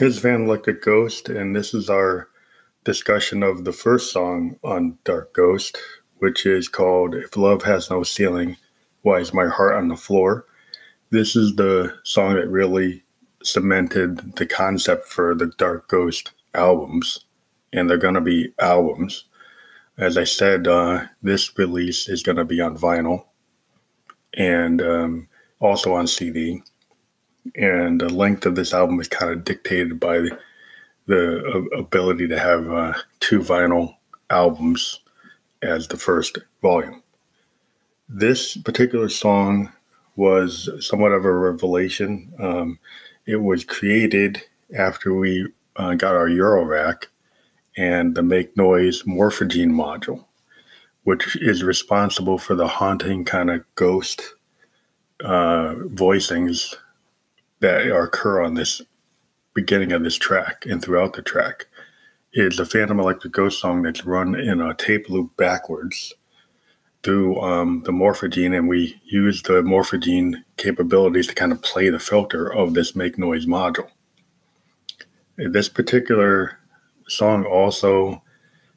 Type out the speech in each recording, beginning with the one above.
This Van Van a Ghost, and this is our discussion of the first song on Dark Ghost, which is called If Love Has No Ceiling, Why Is My Heart on the Floor? This is the song that really cemented the concept for the Dark Ghost albums, and they're going to be albums. As I said, uh, this release is going to be on vinyl and um, also on CD and the length of this album is kind of dictated by the ability to have uh, two vinyl albums as the first volume. This particular song was somewhat of a revelation. Um, it was created after we uh, got our Eurorack and the Make Noise Morphagene module, which is responsible for the haunting kind of ghost uh, voicings that occur on this beginning of this track and throughout the track is a Phantom Electric Ghost song that's run in a tape loop backwards through um, the morphagene, and we use the morphagene capabilities to kind of play the filter of this make noise module. This particular song also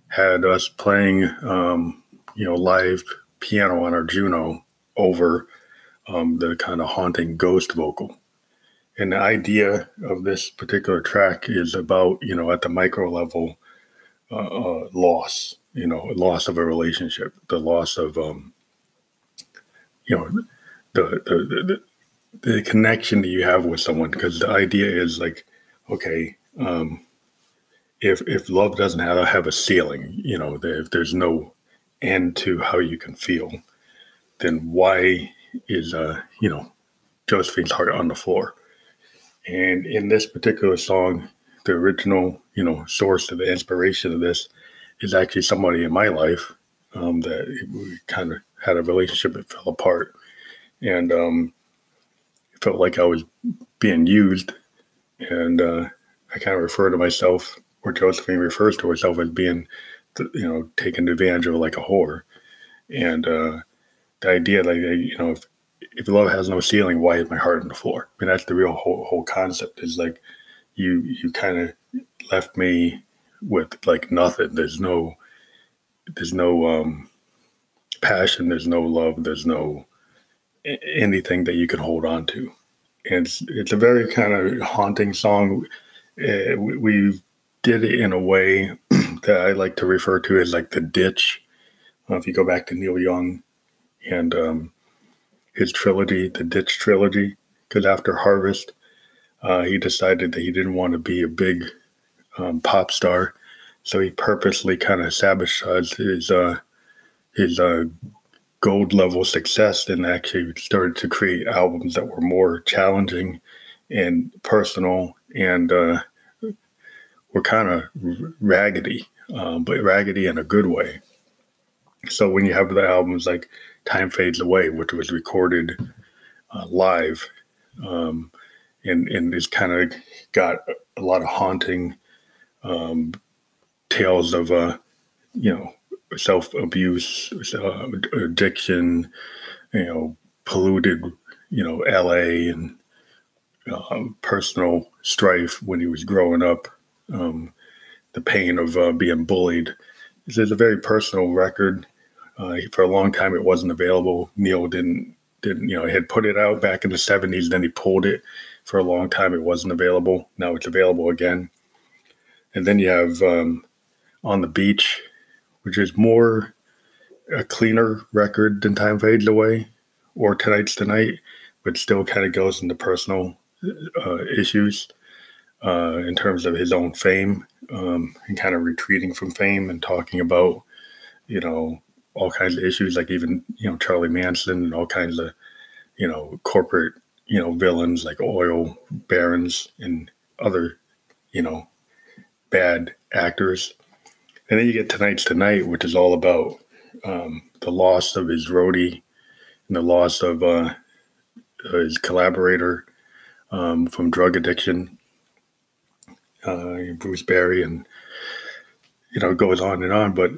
had us playing, um, you know, live piano on our Juno over um, the kind of haunting ghost vocal. And the idea of this particular track is about, you know, at the micro level, uh, uh, loss, you know, loss of a relationship, the loss of, um, you know, the, the, the, the connection that you have with someone. Because the idea is like, okay, um, if, if love doesn't have, have a ceiling, you know, if there's no end to how you can feel, then why is, uh, you know, Josephine's heart on the floor? And in this particular song, the original, you know, source of the inspiration of this is actually somebody in my life um, that we kind of had a relationship that fell apart, and um, felt like I was being used, and uh, I kind of refer to myself, or Josephine refers to herself as being, you know, taken advantage of like a whore, and uh, the idea that you know if if love has no ceiling, why is my heart on the floor? I mean, that's the real whole, whole concept is like you you kind of left me with like nothing. There's no there's no um, passion. There's no love. There's no anything that you can hold on to. And it's it's a very kind of haunting song. Uh, we, we, did it in a way that I like to refer to as like the ditch. Uh, if you go back to Neil Young and um, his trilogy, the Ditch trilogy, because after Harvest, uh, he decided that he didn't want to be a big um, pop star, so he purposely kind of sabotaged his uh, his uh, gold level success and actually started to create albums that were more challenging and personal and uh, were kind of raggedy, um, but raggedy in a good way. So when you have the albums like Time Fades Away, which was recorded uh, live. Um, and, and it's kind of got a lot of haunting um, tales of, uh, you know, self abuse, uh, addiction, you know, polluted, you know, LA and uh, personal strife when he was growing up, um, the pain of uh, being bullied. It's a very personal record. Uh, for a long time, it wasn't available. Neil didn't didn't you know had put it out back in the '70s. Then he pulled it for a long time. It wasn't available. Now it's available again. And then you have um, on the beach, which is more a cleaner record than Time Fades Away or Tonight's the Night, but still kind of goes into personal uh, issues uh, in terms of his own fame um, and kind of retreating from fame and talking about, you know, all kinds of issues, like even you know Charlie Manson and all kinds of you know corporate you know villains like oil barons and other you know bad actors. And then you get tonight's the night, which is all about um, the loss of his roadie and the loss of uh, his collaborator um, from drug addiction, uh, Bruce Berry, and you know it goes on and on. But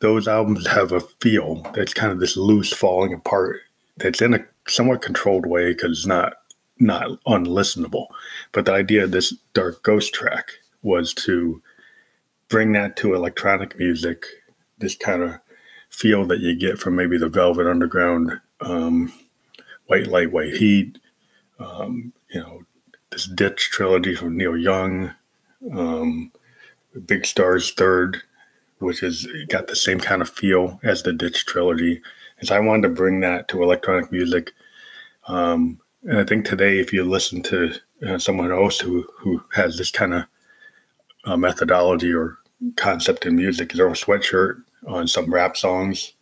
those albums have a feel that's kind of this loose falling apart that's in a somewhat controlled way because it's not not unlistenable. But the idea of this Dark Ghost track was to bring that to electronic music, this kind of feel that you get from maybe the Velvet Underground, um, White Light, White Heat, um, you know, this Ditch trilogy from Neil Young, um, Big Stars Third, which has got the same kind of feel as the Ditch trilogy. So I wanted to bring that to electronic music. Um, and I think today, if you listen to uh, someone else who, who has this kind of uh, methodology or concept in music, is Earl Sweatshirt on some rap songs,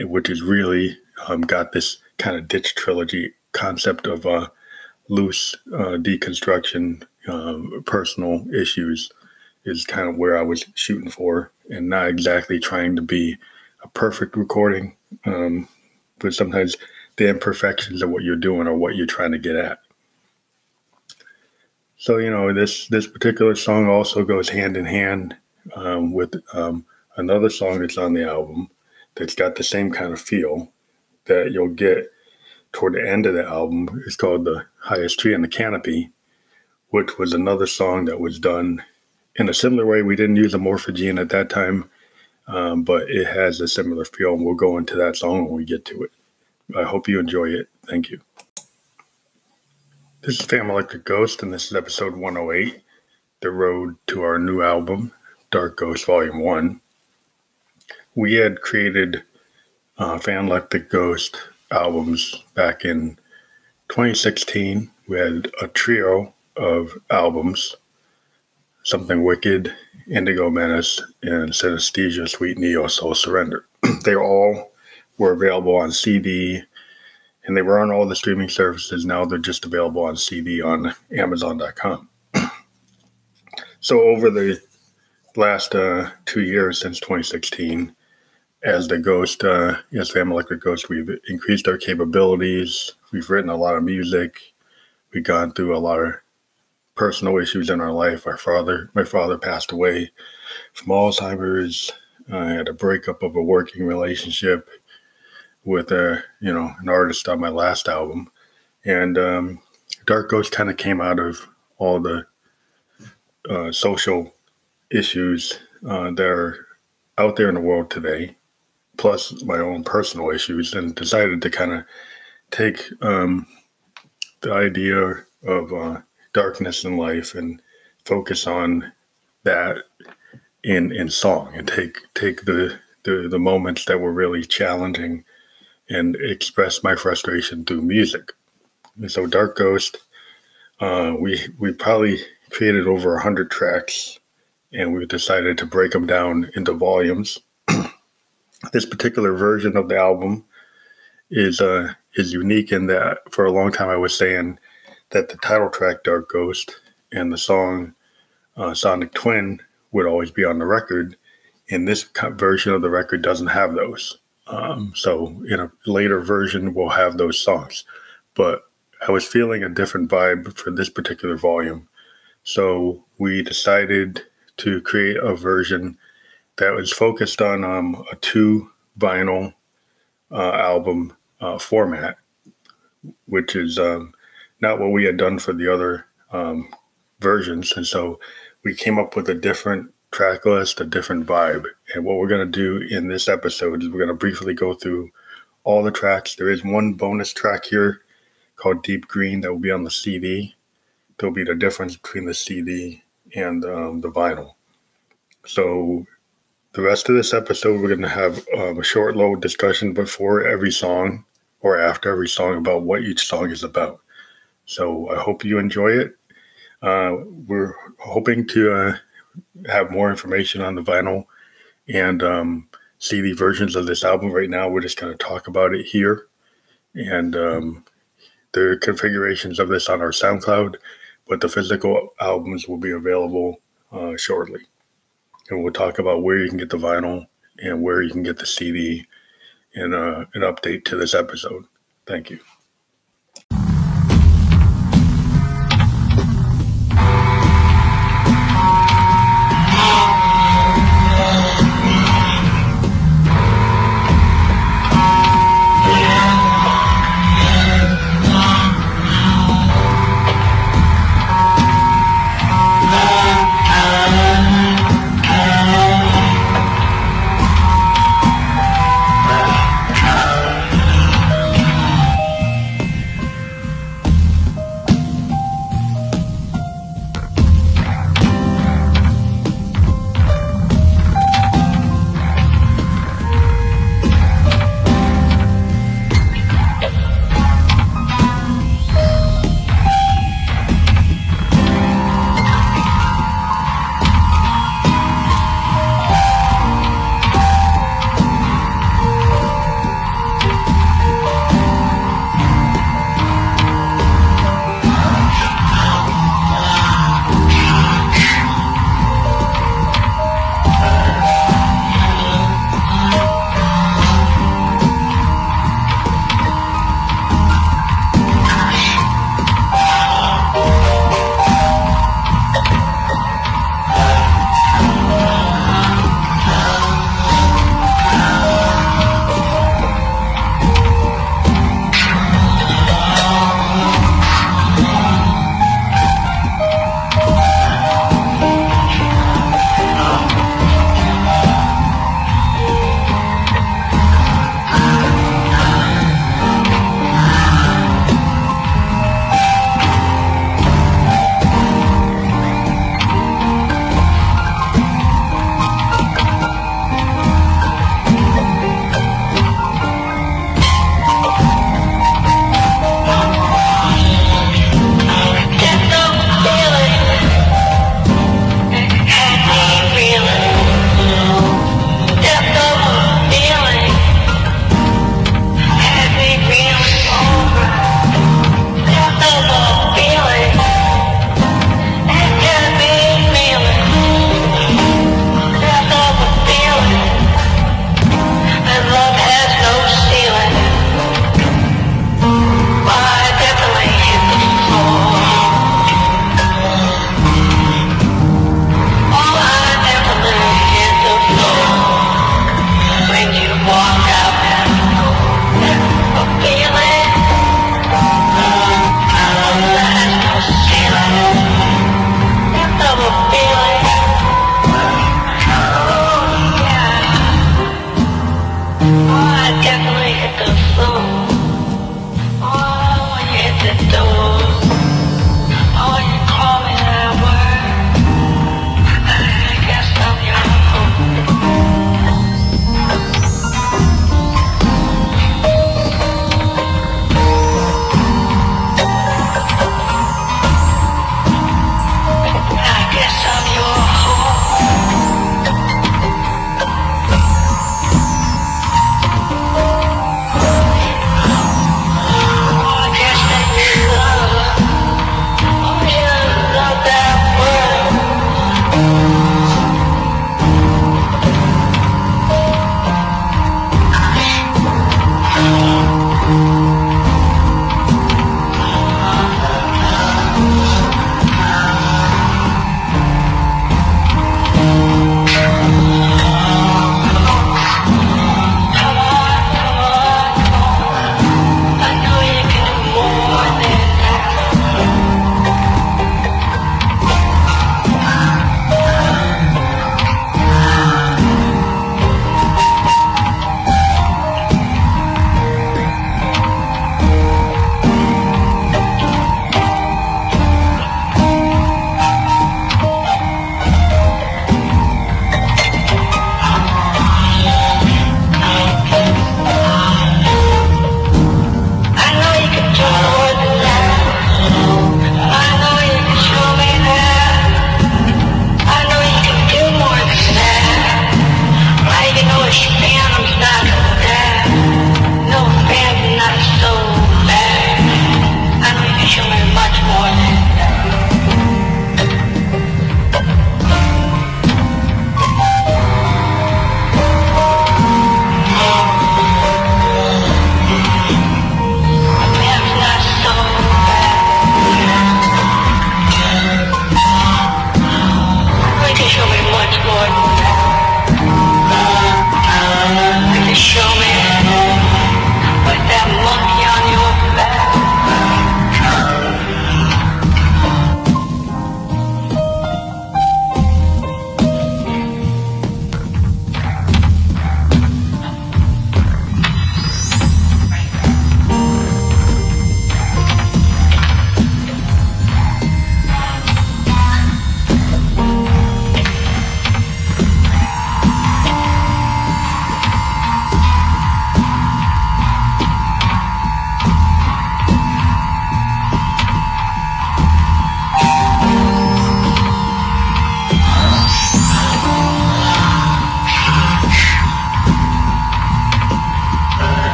which has really um, got this kind of ditch trilogy concept of uh, loose uh, deconstruction, uh, personal issues is kind of where I was shooting for, and not exactly trying to be a perfect recording, um, but sometimes the imperfections of what you're doing or what you're trying to get at. So you know this this particular song also goes hand in hand um, with um, another song that's on the album that's got the same kind of feel that you'll get toward the end of the album. It's called "The Highest Tree in the Canopy," which was another song that was done in a similar way. We didn't use a Morphagene at that time, um, but it has a similar feel, and we'll go into that song when we get to it. I hope you enjoy it. Thank you. This is Phantom Electric Ghost, and this is episode 108 The Road to Our New Album, Dark Ghost Volume 1. We had created uh, Phantom Electric Ghost albums back in 2016. We had a trio of albums Something Wicked, Indigo Menace, and Synesthesia Sweet Neo Soul Surrender. they all were available on CD and they were on all the streaming services. Now they're just available on CD on Amazon.com. so over the last uh, two years since 2016, as the Ghost, uh, yes, Phantom Electric Ghost, we've increased our capabilities. We've written a lot of music. We've gone through a lot of personal issues in our life. Our father, my father passed away from Alzheimer's. I had a breakup of a working relationship with a, you know, an artist on my last album. And um, Dark Ghost kind of came out of all the uh, social issues uh, that are out there in the world today, plus my own personal issues, and decided to kind of take um, the idea of uh, darkness in life and focus on that in in song and take take the the, the moments that were really challenging and express my frustration through music. And so Dark Ghost, uh, we we probably created over hundred tracks, and we decided to break them down into volumes. this particular version of the album is uh, is unique in that for a long time I was saying that the title track Dark Ghost and the song uh, Sonic Twin would always be on the record. And this version of the record doesn't have those. Um, so in a later version, we'll have those songs. But I was feeling a different vibe for this particular volume. So we decided to create a version that was focused on um, a two vinyl uh, album uh, format, which is um, not what we had done for the other um, versions. And so we came up with a different track list, a different vibe. And what we're going to do in this episode is we're going to briefly go through all the tracks. There is one bonus track here called Deep Green that will be on the CD. There'll be the difference between the CD and um, the vinyl. So the rest of this episode, we're going to have um, a short, low discussion before every song or after every song about what each song is about. So I hope you enjoy it. Uh, we're hoping to uh, have more information on the vinyl and um, CD versions of this album. Right now, we're just going to talk about it here. And um, the configurations of this on our SoundCloud, but the physical albums will be available uh, shortly. And we'll talk about where you can get the vinyl and where you can get the CD and uh, an update to this episode. Thank you.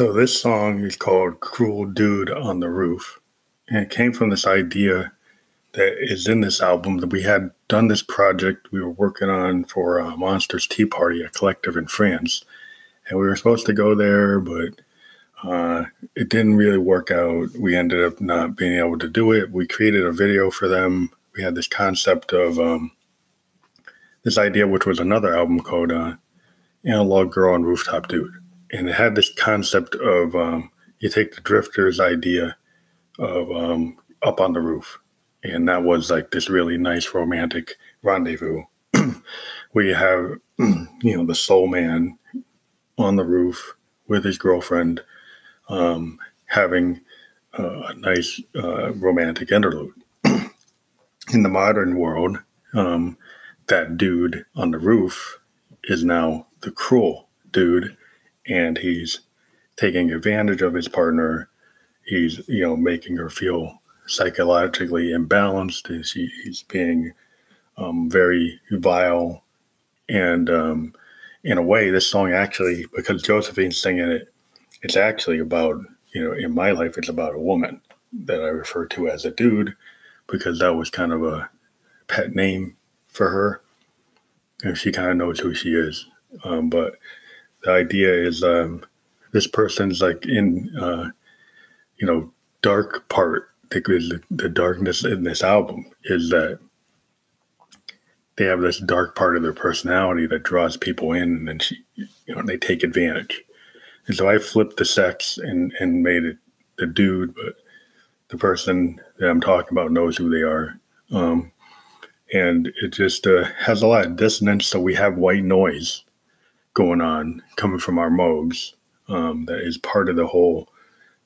So this song is called Cruel Dude on the Roof. And it came from this idea that is in this album that we had done this project we were working on for uh, Monsters Tea Party, a collective in France. And we were supposed to go there, but uh, it didn't really work out. We ended up not being able to do it. We created a video for them. We had this concept of um, this idea, which was another album called uh, Analog Girl and Rooftop Dude and it had this concept of um, you take the drifter's idea of um, up on the roof, and that was like this really nice romantic rendezvous where you have you know the soul man on the roof with his girlfriend um, having uh, a nice uh, romantic interlude. In the modern world, um, that dude on the roof is now the cruel dude and he's taking advantage of his partner. He's, you know, making her feel psychologically imbalanced. He's being um, very vile. And um, in a way, this song actually, because Josephine's singing it, it's actually about, you know, in my life, it's about a woman that I refer to as a dude because that was kind of a pet name for her. And she kind of knows who she is. Um, but the idea is um, this person's like in uh, you know dark part the, the darkness in this album is that they have this dark part of their personality that draws people in and then she you know they take advantage. And so i flipped the sex and and made it the dude but the person that i'm talking about knows who they are. Um, and it just uh, has a lot of dissonance. So we have white noise going on coming from our Moogs um, that is part of the whole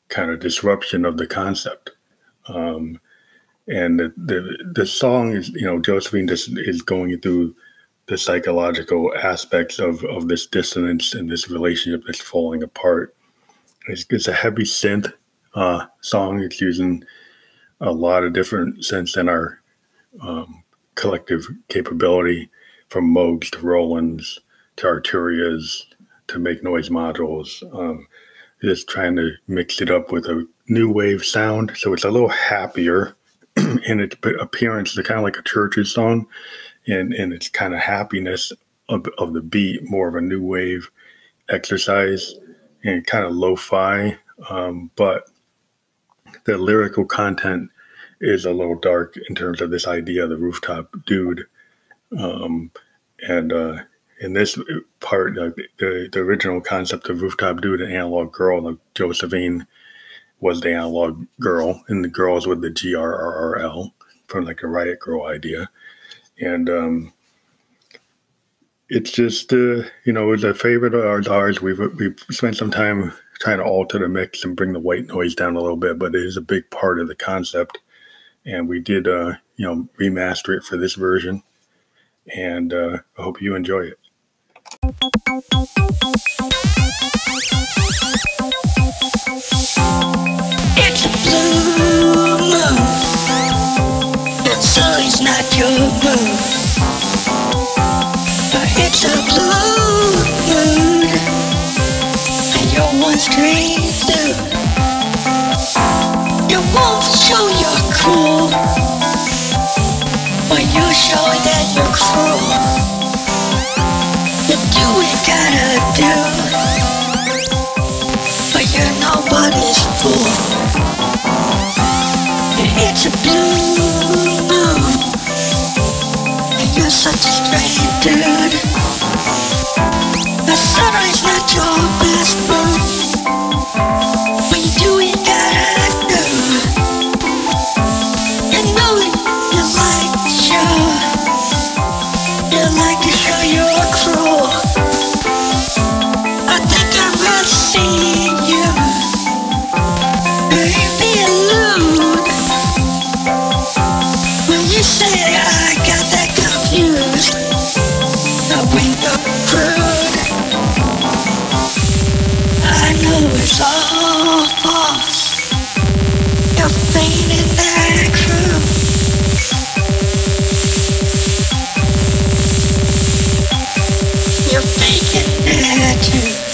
kind of disruption of the concept. Um, and the, the, the song is, you know, Josephine is going through the psychological aspects of, of this dissonance and this relationship that's falling apart. It's, it's a heavy synth uh, song. It's using a lot of different synths in our um, collective capability from Moogs to Rolands to Arturias to make noise modules. Um, just trying to mix it up with a new wave sound. So it's a little happier in its appearance. It's kind of like a Chvrches song and, and its kind of happiness of, of the beat, more of a new wave exercise and kind of lo-fi. Um, but the lyrical content is a little dark in terms of this idea of the rooftop dude. Um, and uh, in this part, the, the original concept of rooftop dude and analog girl, like Josephine was the analog girl, and the girls with the G R R R L from like a riot grrrl idea, and um, it's just uh, you know it's a favorite of ours. We've we've spent some time trying to alter the mix and bring the white noise down a little bit, but it is a big part of the concept, and we did uh, you know remaster it for this version, and uh, I hope you enjoy it. It's a blue moon, so it's not your moon. It's a blue moon, and you're once green too. You won't show you're cool, but you show that you're cruel we gotta do? But you're nobody's fool. It's a blue moon, you're such a strange dude. The sunrise not your best mood. You're faking that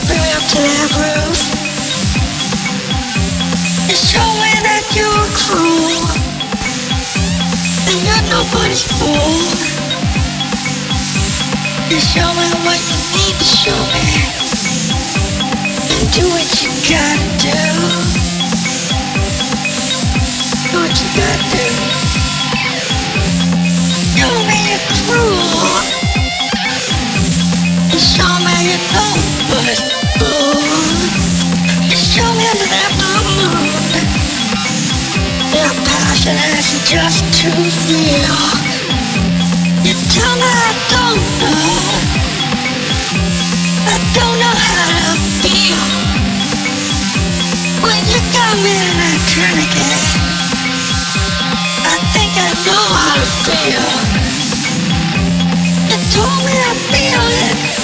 the that you're you're nobody's fool. Showing what you need to show me And do what you gotta do. Do what you gotta do. You're cruel. Show me your numbers, ooh. Show me that moon. Your passion is just too real. You tell me I don't know. I don't know how to feel. When you got me I think I know how to feel. You told me I feel it.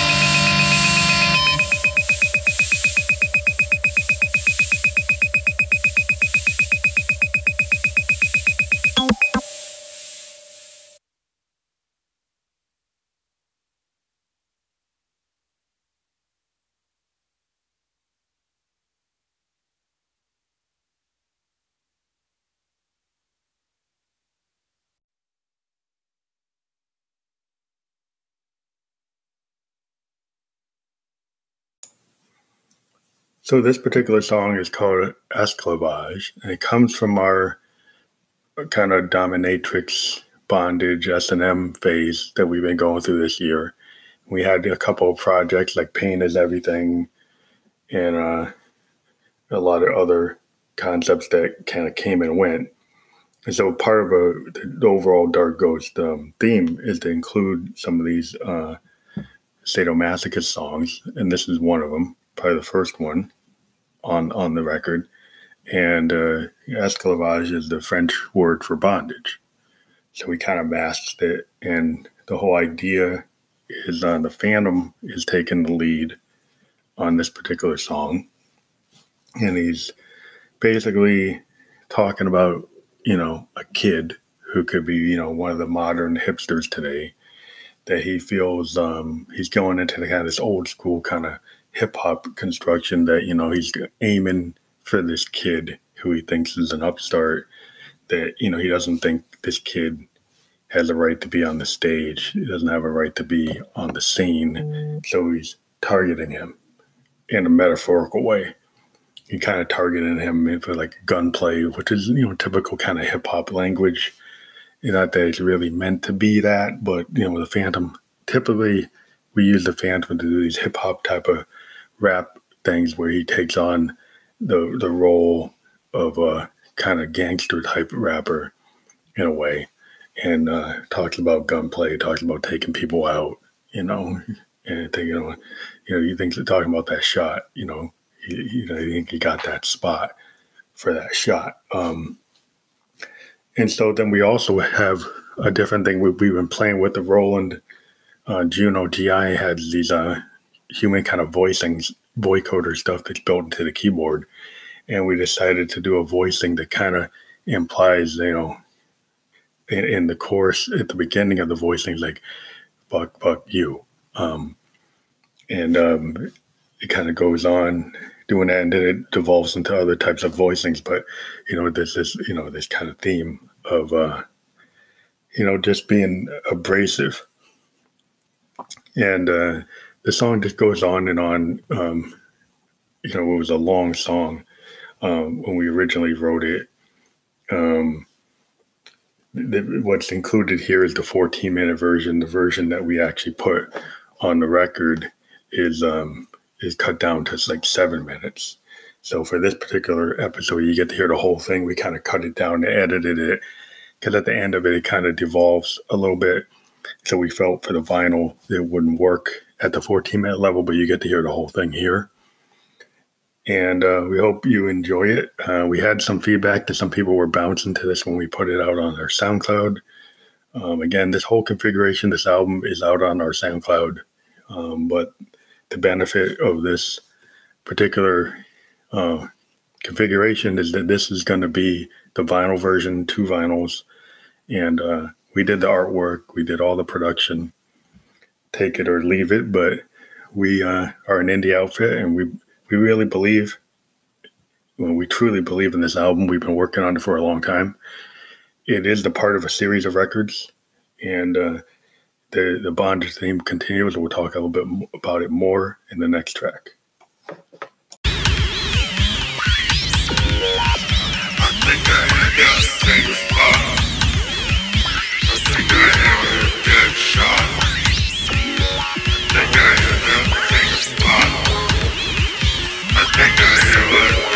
So this particular song is called Esclavage, and it comes from our kind of dominatrix bondage S&M phase that we've been going through this year. We had a couple of projects like Pain is Everything and uh, a lot of other concepts that kind of came and went. And so part of a, the overall Dark Ghost um, theme is to include some of these uh, sadomasochist songs, and this is one of them, probably the first one on on the record. And uh, esclavage is the French word for bondage. So we kind of masked it, and the whole idea is uh, the Phantom is taking the lead on this particular song, and he's basically talking about you know a kid who could be you know one of the modern hipsters today that he feels um, he's going into the kind of this old school kind of hip hop construction that you know he's aiming for this kid who he thinks is an upstart that you know he doesn't think this kid has a right to be on the stage. He doesn't have a right to be on the scene. So he's targeting him in a metaphorical way. He kind of targeting him for like gunplay which is you know typical kind of hip-hop language. Not that it's really meant to be that but you know the phantom typically we use the phantom to do these hip-hop type of rap things where he takes on the the role of a kind of gangster type rapper in a way, and uh, talks about gunplay, talks about taking people out, you know, and you know, you know, you think talking about that shot, you know, you, you know, you think he got that spot for that shot. Um, and so then we also have a different thing. We, we've been playing with the Roland uh, Juno-Gi had these uh, human kind of voicing vocoder stuff that's built into the keyboard. And we decided to do a voicing that kind of implies, you know, in, in, the course at the beginning of the voicing, like, fuck, fuck you. Um, and um, it kind of goes on doing that, and then it devolves into other types of voicings. But, you know, this, you know, this kind of theme of, uh, you know, just being abrasive. And, uh, the song just goes on and on. Um, you know, it was a long song um, when we originally wrote it. Um, the, what's included here is the 14 minute version. The version that we actually put on the record is um, is cut down to like seven minutes. So for this particular episode, you get to hear the whole thing. We kind of cut it down and edited it because at the end of it, it kind of devolves a little bit. So we felt for the vinyl, it wouldn't work at the 14 minute level, but you get to hear the whole thing here. And uh, we hope you enjoy it. Uh, we had some feedback that some people were bouncing to this when we put it out on our SoundCloud. Um, again, this whole configuration, this album is out on our SoundCloud. Um, but the benefit of this particular uh, configuration is that this is going to be the vinyl version, two vinyls. And uh, we did the artwork, we did all the production take it or leave it, but we uh, are an indie outfit and we, we really believe, when we truly believe in this album. We've been working on it for a long time. It is the part of a series of records, and uh, the, the Bond theme continues. We'll talk a little bit about it more in the next track. shot. I think I hear one.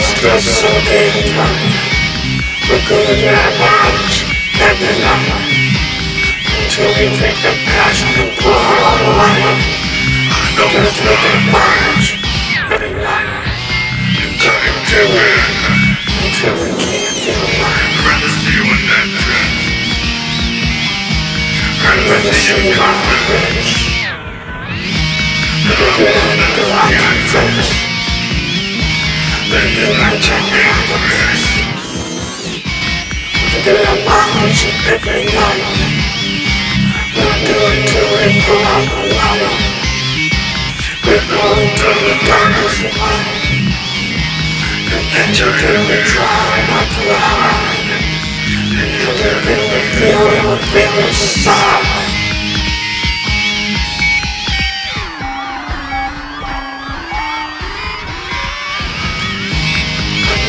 espresso baby mama Look every Until we take the passion and pour it all away every number You gotta do it Until we do it I'd rather see you in that I'd rather see you the rich Maybe I can have a mess every night We're going to it for We're going to the darkness of life And entering the try not to hide And you're living the feeling of feeling inside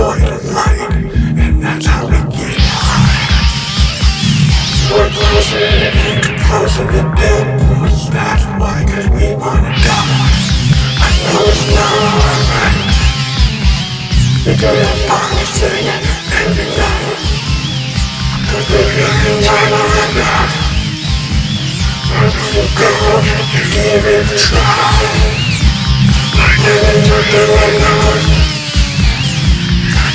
void and that's how we get. We're closing it in, closing it down, That's why we wanna die. I know it's not alright. We do that promising every night, cause we're getting right on that. Go, give it a try. Like it, you. now.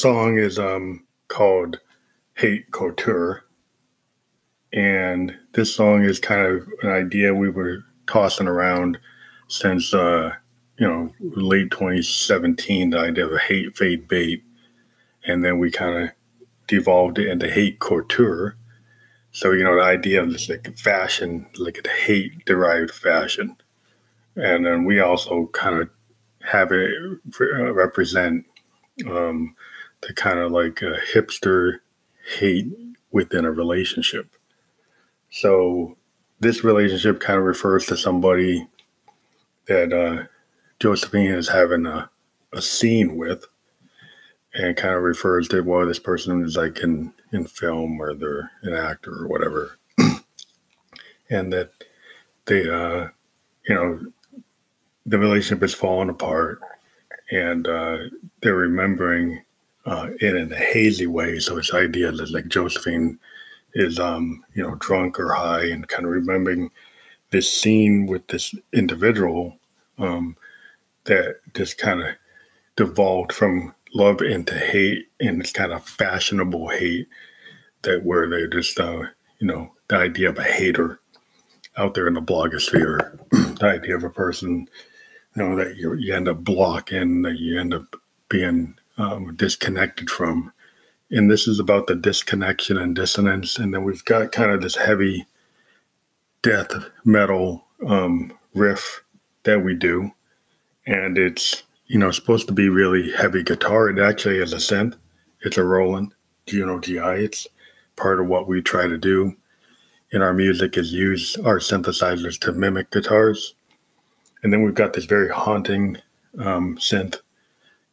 song is um, called Hate Couture. And this song is kind of an idea we were tossing around since, uh, you know, late 2017, the idea of a hate fade bait. And then we kind of devolved it into hate couture. So, you know, the idea of this like fashion, like a hate derived fashion. And then we also kind of have it represent um, the kind of like a hipster hate within a relationship. So this relationship kind of refers to somebody that uh, Josephine is having a, a scene with and kind of refers to well this person is like in in film or they're an actor or whatever and that they uh you know the relationship is falling apart and uh, they're remembering uh, it in a hazy way. So it's idea that like Josephine is, um, you know, drunk or high and kind of remembering this scene with this individual um, that just kind of devolved from love into hate and this kind of fashionable hate that where they just, uh, you know, the idea of a hater out there in the blogosphere, the idea of a person you know that you, you end up blocking that you end up being um, disconnected from. And this is about the disconnection and dissonance. And then we've got kind of this heavy death metal um, riff that we do. And it's you know supposed to be really heavy guitar. It actually is a synth. It's a roland juno gi it's part of what we try to do. In our music is use our synthesizers to mimic guitars and then we've got this very haunting um, synth,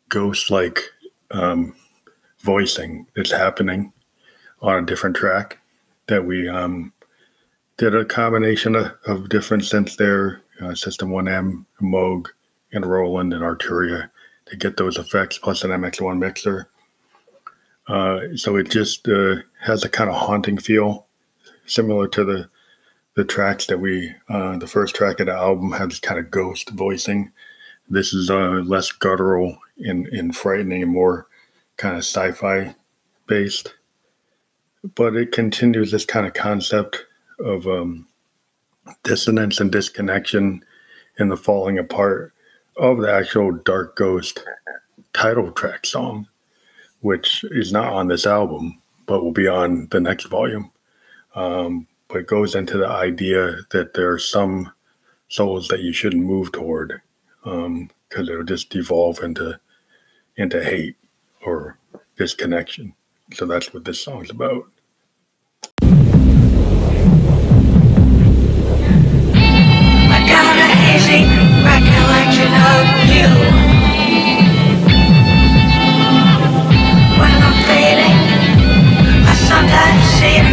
ghost-like um, voicing that's happening on a different track that we um, did a combination of, of different synths there, uh, System 1M, Moog, and Roland and Arturia to get those effects, plus an MX1 mixer. Uh, so it just uh, has a kind of haunting feel, similar to the the tracks that we uh, the first track of the album had this kind of ghost voicing. This is uh, less guttural and, and frightening and more kind of sci-fi based. But it continues this kind of concept of um, dissonance and disconnection and the falling apart of the actual Dark Ghost title track song, which is not on this album, but will be on the next volume. Um, but goes into the idea that there are some souls that you shouldn't move toward because um, it'll just devolve into into hate or disconnection. So that's what this song's about. I got recollection of you. When I'm faded, sometimes I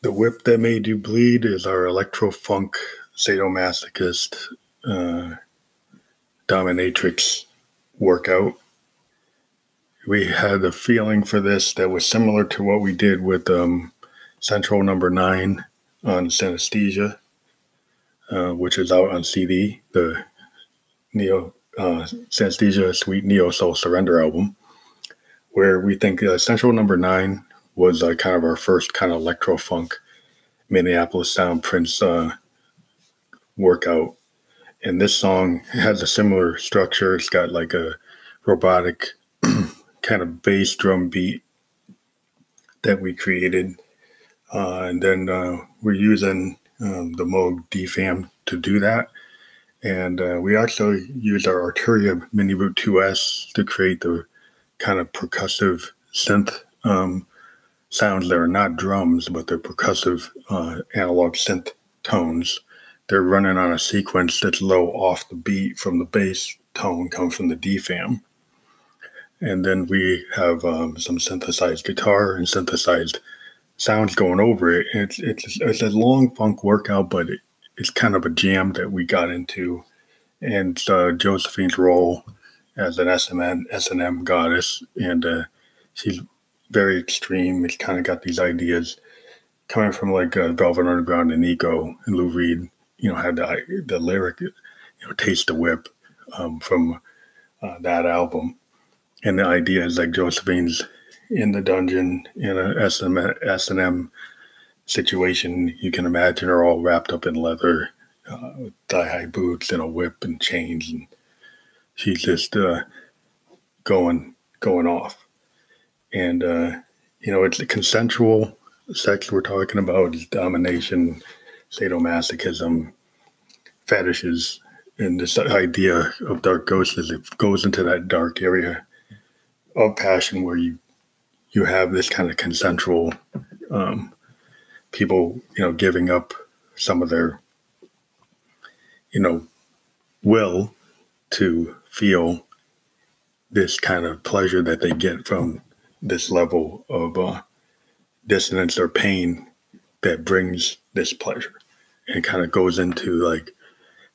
The Whip That Made You Bleed is our electro funk sadomasochist uh, dominatrix workout. We had a feeling for this that was similar to what we did with um, Central Number Nine on Synesthesia, uh, which is out on CD, the Neo uh, Synesthesia Sweet Neo Soul Surrender album, where we think uh, Central Number Nine was uh, kind of our first kind of electro funk Minneapolis sound Prince uh, workout. And this song has a similar structure. It's got like a robotic kind of bass drum beat that we created. Uh, and then uh, we're using um, the Moog DFAM to do that. And uh, we also use our Arturia MiniBrute 2S to create the kind of percussive synth um, sounds that are not drums, but they're percussive uh, analog synth tones. They're running on a sequence that's low off the beat from the bass tone, comes from the DFAM. And then we have um, some synthesized guitar and synthesized sounds going over it. It's it's it's a long funk workout, but it, it's kind of a jam that we got into. And uh, Josephine's role as an SMN, S&M goddess, and uh, she's very extreme. It's kind of got these ideas coming from like uh, Velvet Underground and Nico and Lou Reed. You know, had the the lyric, you know, "Taste the Whip" um, from uh, that album, and the idea is like Josephine's in the dungeon in a S and M situation. You can imagine her all wrapped up in leather, uh, thigh high boots and a whip and chains, and she's just uh, going going off and uh, you know it's consensual sex we're talking about is domination sadomasochism fetishes and this idea of dark ghosts is it goes into that dark area of passion where you you have this kind of consensual um, people you know giving up some of their you know will to feel this kind of pleasure that they get from this level of uh, dissonance or pain that brings this pleasure and kind of goes into like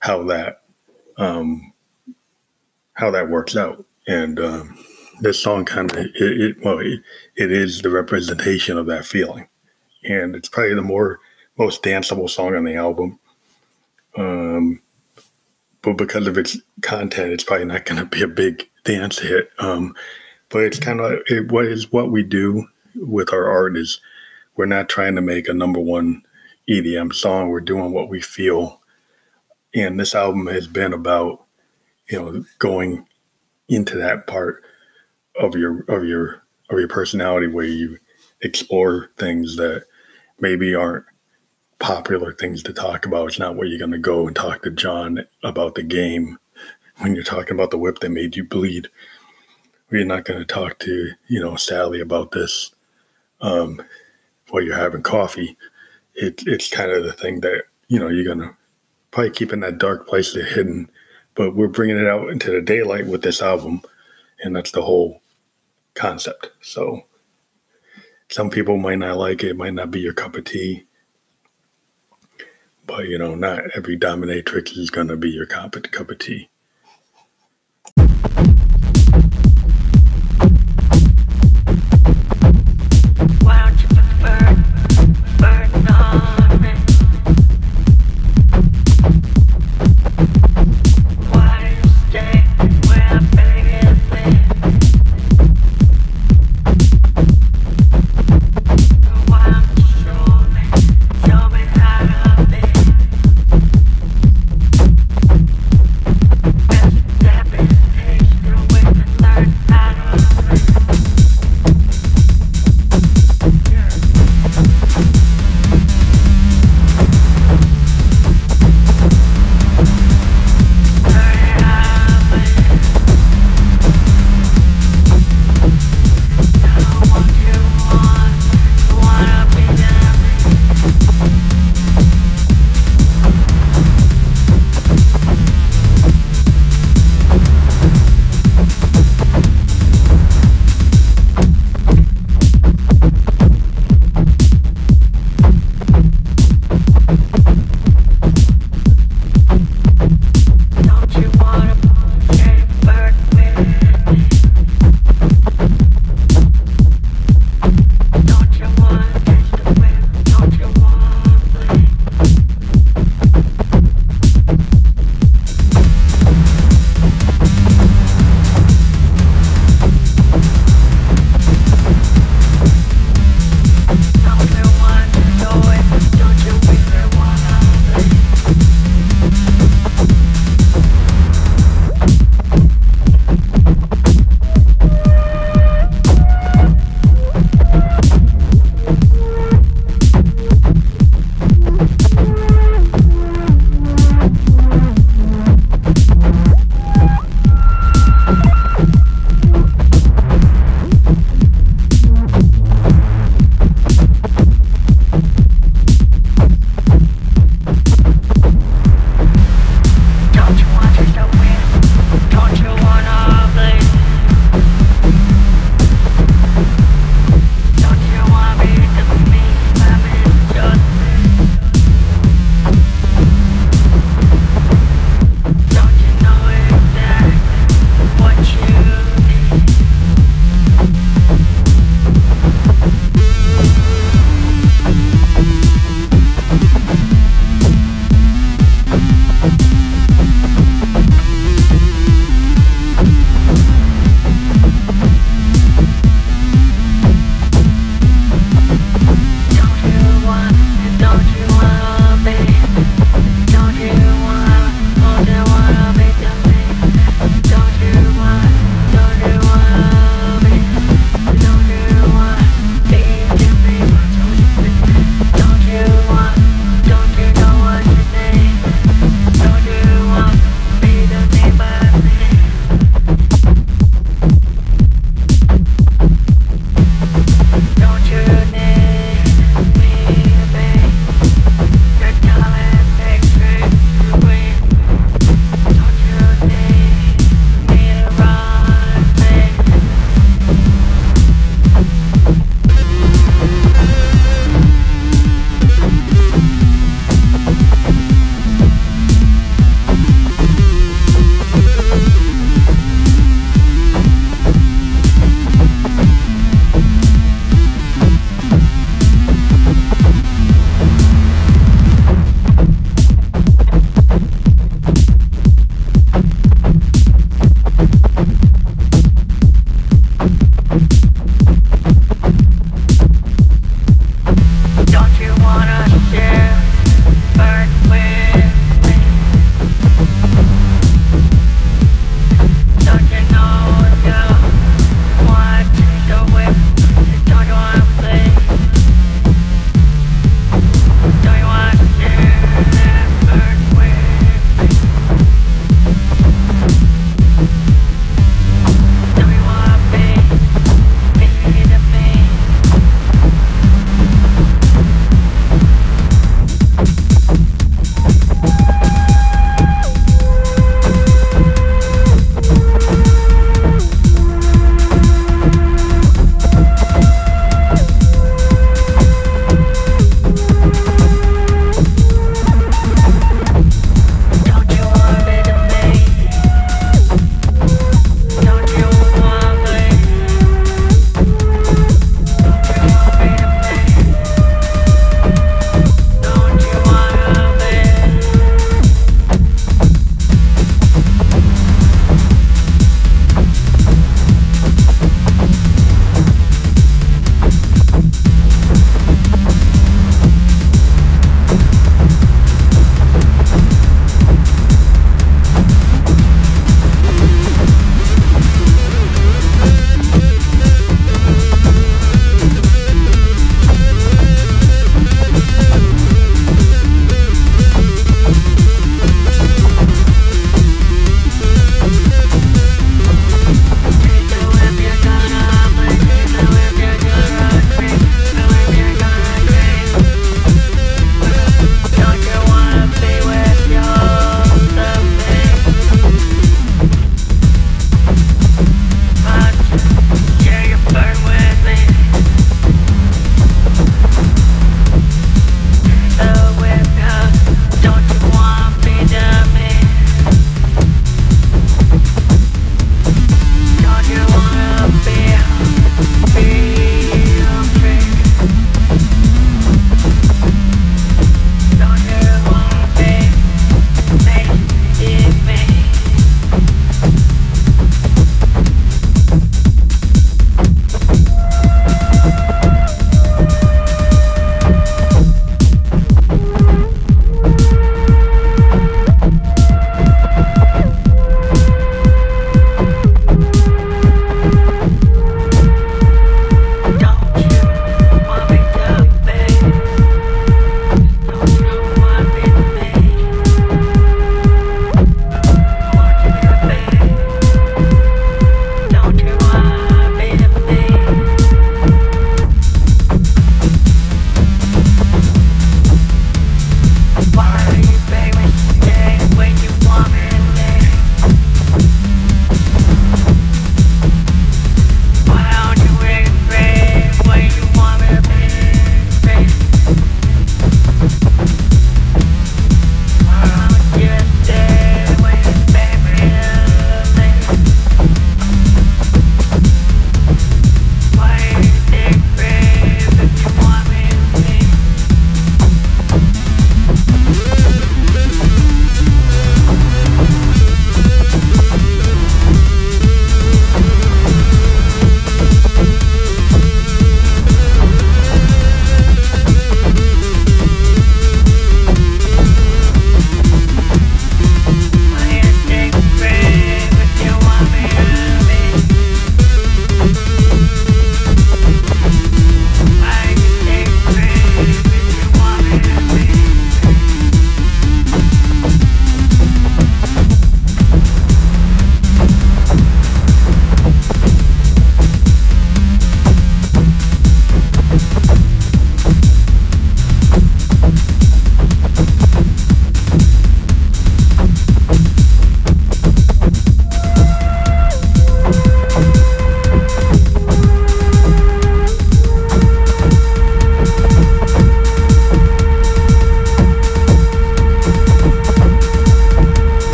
how that um, how that works out. And um, this song kind of it, it, well it, it is the representation of that feeling, and it's probably the more most danceable song on the album. Um, but because of its content, it's probably not going to be a big dance hit. Um, but it's kind of it, what is what we do with our art is we're not trying to make a number one EDM song. We're doing what we feel, and this album has been about you know going into that part of your of your of your personality where you explore things that maybe aren't popular things to talk about. It's not where you're going to go and talk to John about the game when you're talking about the whip that made you bleed. You're not going to talk to you know Sally about this um, while you're having coffee. It, it's kind of the thing that you know you're going to probably keep in that dark place they're hidden, but we're bringing it out into the daylight with this album, and that's the whole concept. So some people might not like it, might not be your cup of tea. But you know, not every dominatrix is gonna be your cup of, cup of tea.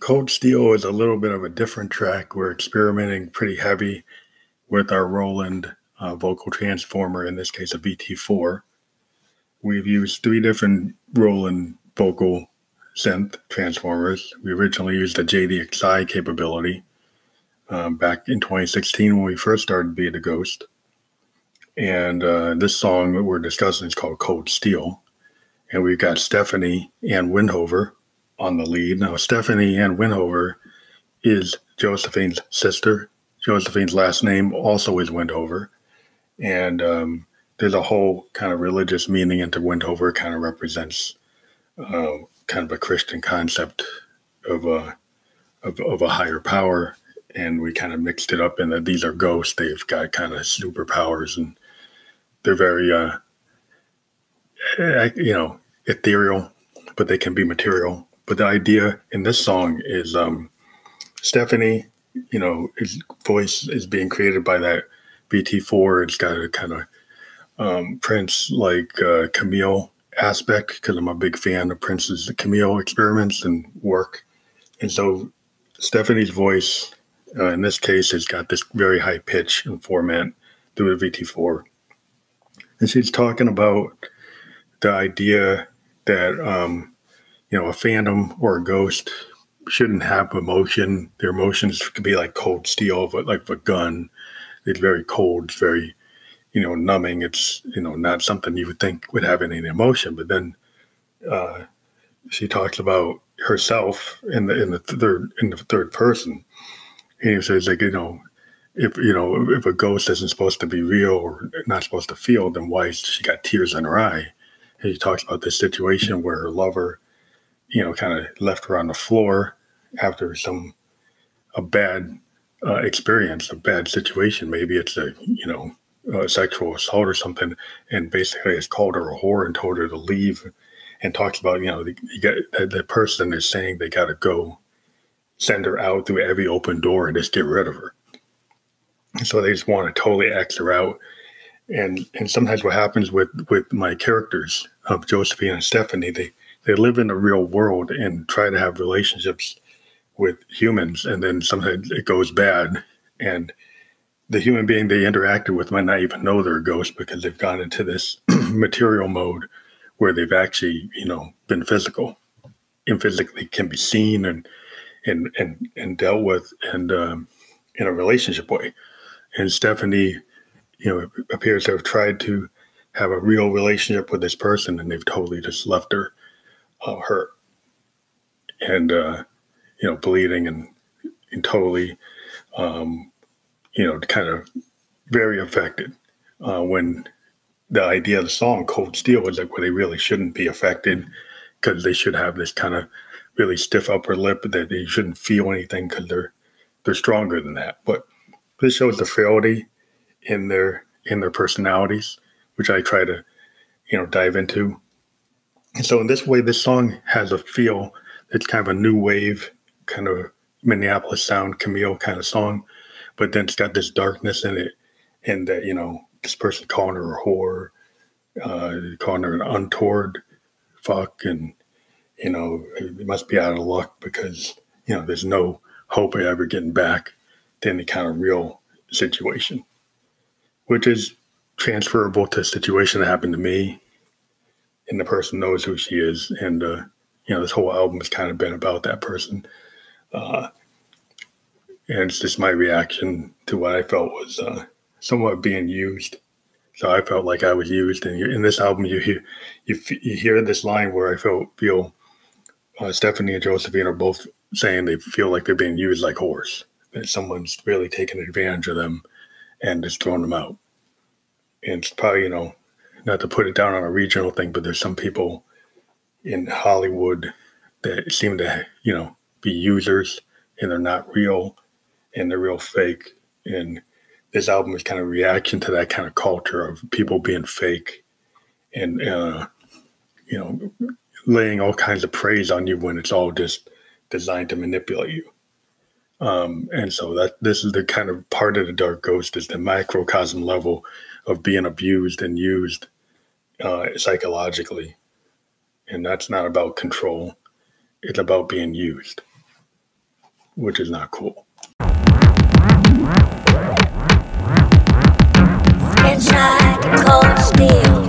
Cold Steel is a little bit of a different track. We're experimenting pretty heavy with our Roland uh, vocal transformer, in this case a VT4. We've used three different Roland vocal synth transformers. We originally used a JDXI capability um, back in 2016 when we first started Be the Ghost. And uh, this song that we're discussing is called Cold Steel. And we've got Stephanie Ann Windhover on the lead. Now, Stephanie Ann Windhover is Josephine's sister. Josephine's last name also is Windhover. And um, there's a whole kind of religious meaning into Windhover, kind of represents uh, kind of a Christian concept of a, of, of a higher power. And we kind of mixed it up in that these are ghosts. They've got kind of superpowers and they're very, uh, eh, you know, ethereal, but they can be material. But the idea in this song is um, Stephanie, you know, his voice is being created by that VT4. It's got a kind of um, Prince like uh, Camille aspect because I'm a big fan of Prince's Camille experiments and work. And so Stephanie's voice, uh, in this case, has got this very high pitch and formant through the VT4. And she's talking about the idea that, um, you know, a phantom or a ghost shouldn't have emotion. Their emotions could be like cold steel, but like a gun. It's very cold. It's very, you know, numbing. It's, you know, not something you would think would have any emotion. But then uh, she talks about herself in the in the third in the third person. And he says like, you know, if you know if a ghost isn't supposed to be real or not supposed to feel, then why she got tears in her eye? And he talks about this situation where her lover, you know, kind of left her on the floor after some a bad uh, experience, a bad situation. Maybe it's a you know a sexual assault or something, and basically has called her a whore and told her to leave, and talks about you know the, you got, the person is saying they got to go, send her out through every open door and just get rid of her so they just want to totally X her out. And and sometimes what happens with with my characters of Josephine and Stephanie, they they live in the real world and try to have relationships with humans, and then sometimes it goes bad, and the human being they interacted with might not even know they're a ghost because they've gone into this material mode where they've actually, you know, been physical and physically can be seen and and and and dealt with and um, in a relationship way. And Stephanie, you know, appears to have tried to have a real relationship with this person, and they've totally just left her hurt and uh, you know bleeding and, and totally, um, you know, kind of very affected uh, when the idea of the song "Cold Steel" was like where they really shouldn't be affected because they should have this kind of really stiff upper lip that they shouldn't feel anything because they're they're stronger than that, but this shows the frailty in their in their personalities, which I try to, you know, dive into. And so in this way, this song has a feel. It's kind of a new wave, kind of Minneapolis sound, Camille kind of song, but then it's got this darkness in it, and that you know this person calling her a whore, uh, calling her an untoward fuck, and you know it must be out of luck because you know there's no hope of ever getting back to any kind of real situation, which is transferable to a situation that happened to me. And the person knows who she is. And, uh, you know, this whole album has kind of been about that person. Uh, and it's just my reaction to what I felt was uh, somewhat being used. So I felt like I was used. And in this album, you hear you, you hear this line where I felt feel uh, Stephanie and Josephine are both saying they feel like they're being used like horse that someone's really taken advantage of them and just thrown them out. And it's probably, you know, not to put it down on a regional thing, but there's some people in Hollywood that seem to, you know, be users and they're not real and they're real fake. And this album is kind of reaction to that kind of culture of people being fake and, uh, you know, laying all kinds of praise on you when it's all just designed to manipulate you. Um, and so that this is the kind of part of the dark ghost is the microcosm level of being abused and used uh, psychologically. And that's not about control, it's about being used, which is not cool. Cold steel.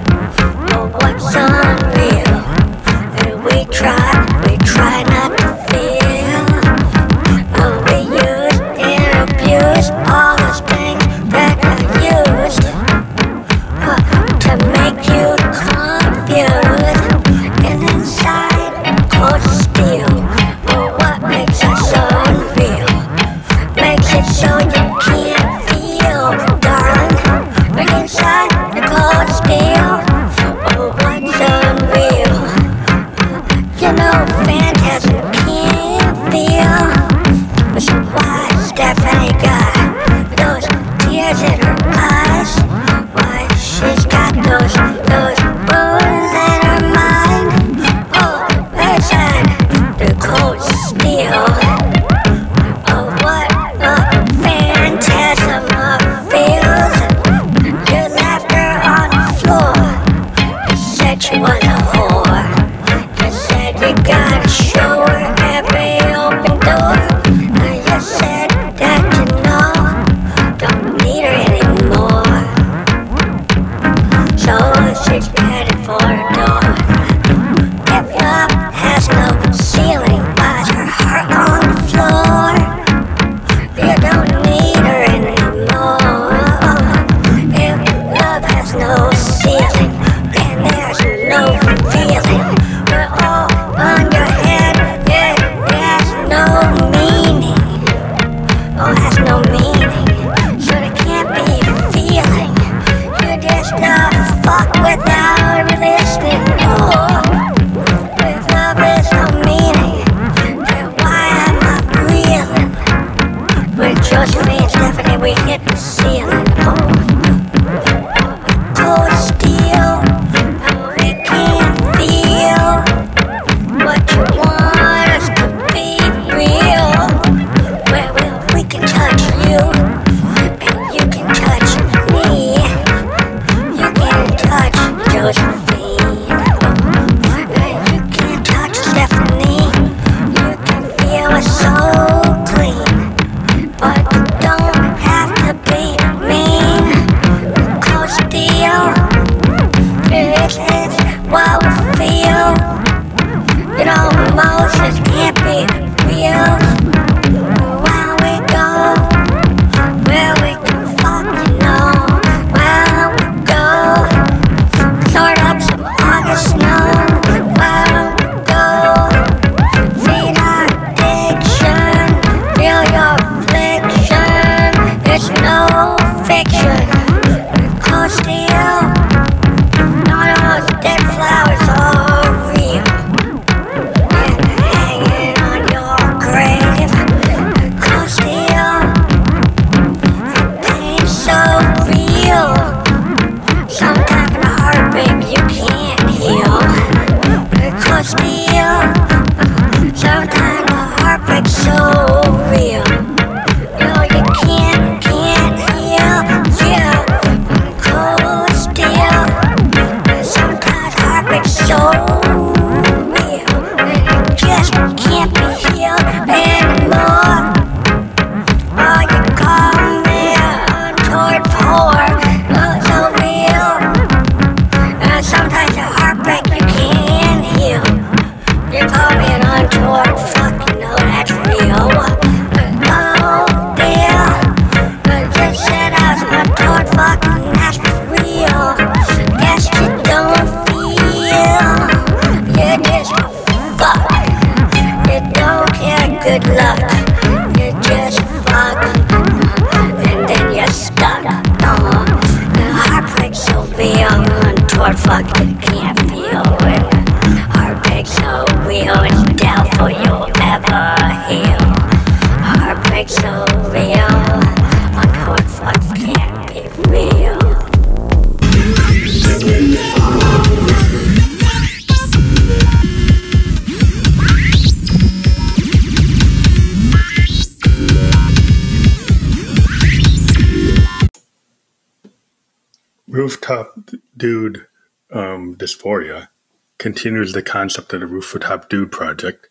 concept of the rooftop dude project,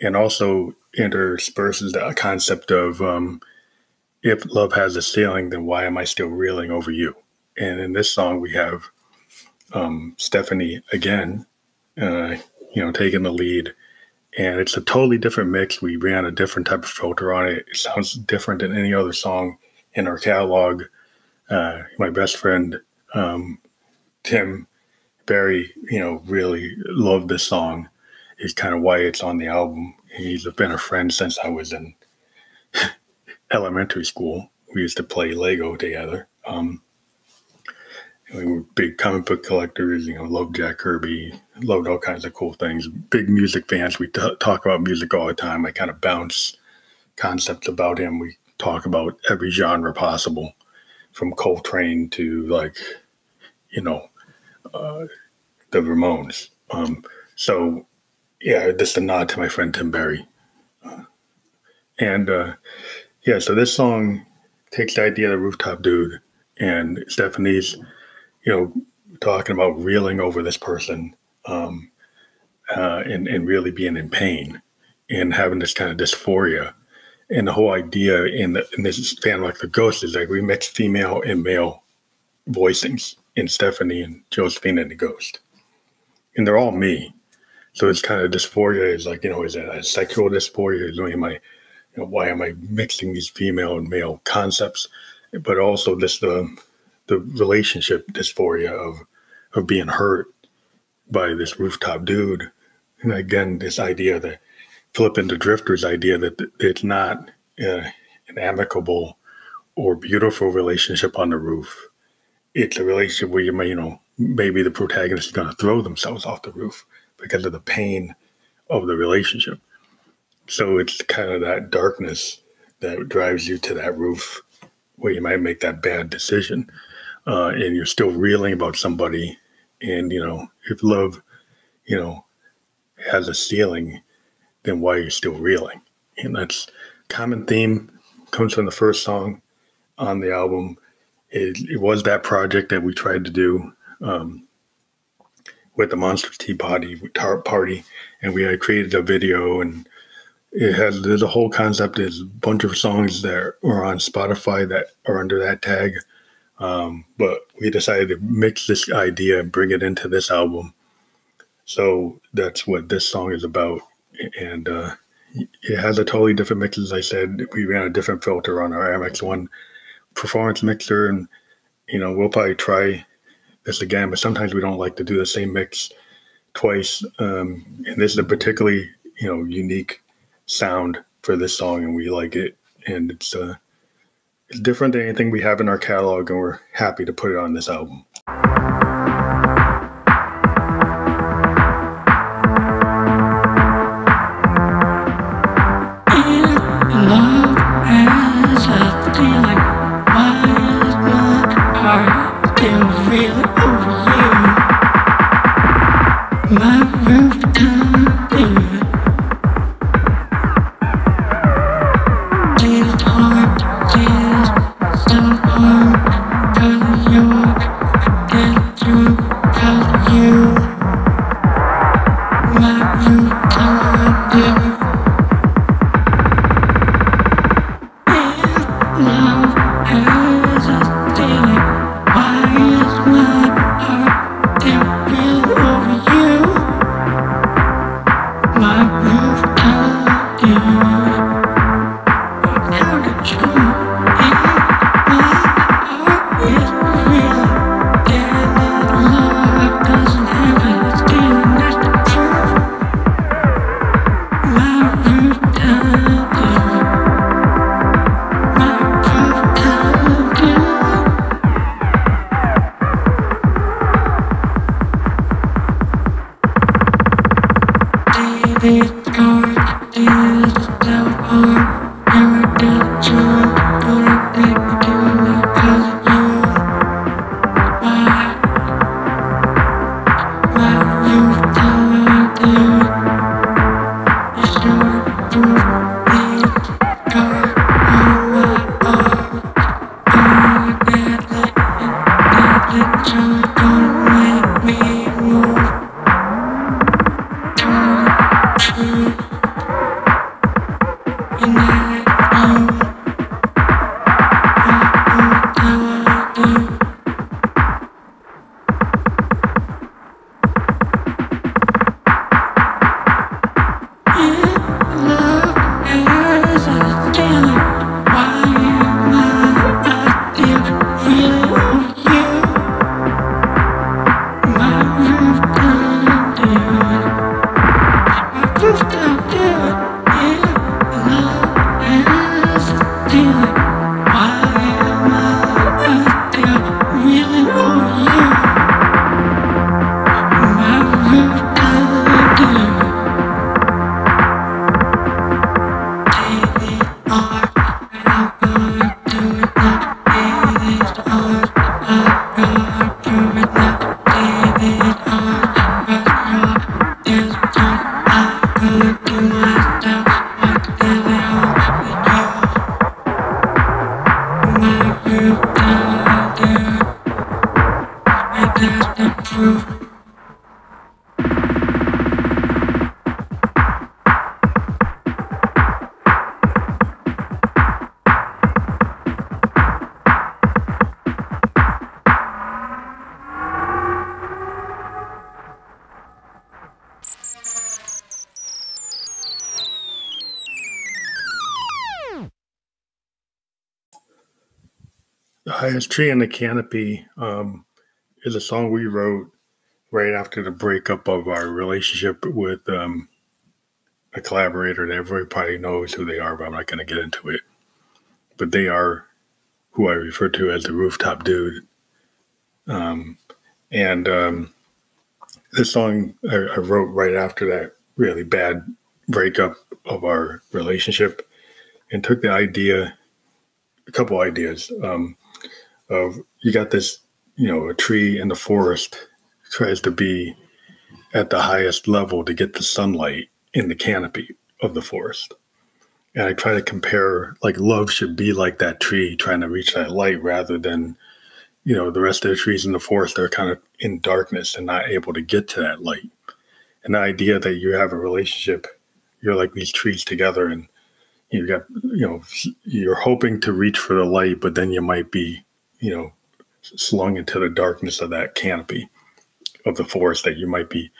and also intersperses the concept of um, if love has a ceiling, then why am I still reeling over you? And in this song, we have um, Stephanie again, uh, you know, taking the lead. And it's a totally different mix. We ran a different type of filter on it. It sounds different than any other song in our catalog. Uh, my best friend, um, Tim, Barry, you know, really loved this song. It's kind of why it's on the album. He's been a friend since I was in elementary school. We used to play Lego together. Um, we were big comic book collectors, you know, loved Jack Kirby, loved all kinds of cool things. Big music fans. We t- talk about music all the time. I kind of bounce concepts about him. We talk about every genre possible, from Coltrane to like, you know, uh, the Ramones. Um, so, yeah, just a nod to my friend Tim Berry. Uh, and uh, yeah, so this song takes the idea of the rooftop dude and Stephanie's you know, talking about reeling over this person um, uh, and, and really being in pain and having this kind of dysphoria. And the whole idea in, the, in this fan like the ghost is like we mix female and male voicings in Stephanie and Josephine and the ghost. And they're all me. So it's kind of dysphoria is like, you know, is it a sexual dysphoria? Is am I, you know, why am I mixing these female and male concepts? But also this the the relationship dysphoria of of being hurt by this rooftop dude. And again, this idea that flipping the Drifters' idea that it's not uh, an amicable or beautiful relationship on the roof. It's a relationship where you may, you know, maybe the protagonist is going to throw themselves off the roof because of the pain of the relationship. So it's kind of that darkness that drives you to that roof where you might make that bad decision uh, and you're still reeling about somebody, and you know if love, you know, has a ceiling, then why are you still reeling? And that's common theme comes from the first song on the album. It, it was that project that we tried to do um, with the Monsters Tea Party party, and we had created a video and it has the whole concept. is a bunch of songs that are on Spotify that are under that tag. Um, but we decided to mix this idea and bring it into this album. So that's what this song is about. And uh, it has a totally different mix. As I said, we ran a different filter on our MX1 performance mixer. And, you know, we'll probably try this again, but sometimes we don't like to do the same mix twice. Um, and this is a particularly, you know, unique sound for this song, and we like it. And it's, uh, it's different than anything we have in our catalog, and we're happy to put it on this album. Tree in the canopy um, is a song we wrote right after the breakup of our relationship with um, a collaborator that everybody knows who they are, but I'm not going to get into it. But they are who I refer to as the rooftop dude. Um, and um, this song I, I, wrote right after that really bad breakup of our relationship and took the idea, a couple ideas um, of you got this, you know, a tree in the forest tries to be at the highest level to get the sunlight in the canopy of the forest. And I try to compare like love should be like that tree trying to reach that light rather than, you know, the rest of the trees in the forest are kind of in darkness and not able to get to that light. And the idea that you have a relationship, you're like these trees together and you got, you know, you're hoping to reach for the light, but then you might be, you know, slung into the darkness of that canopy of the forest that you might be,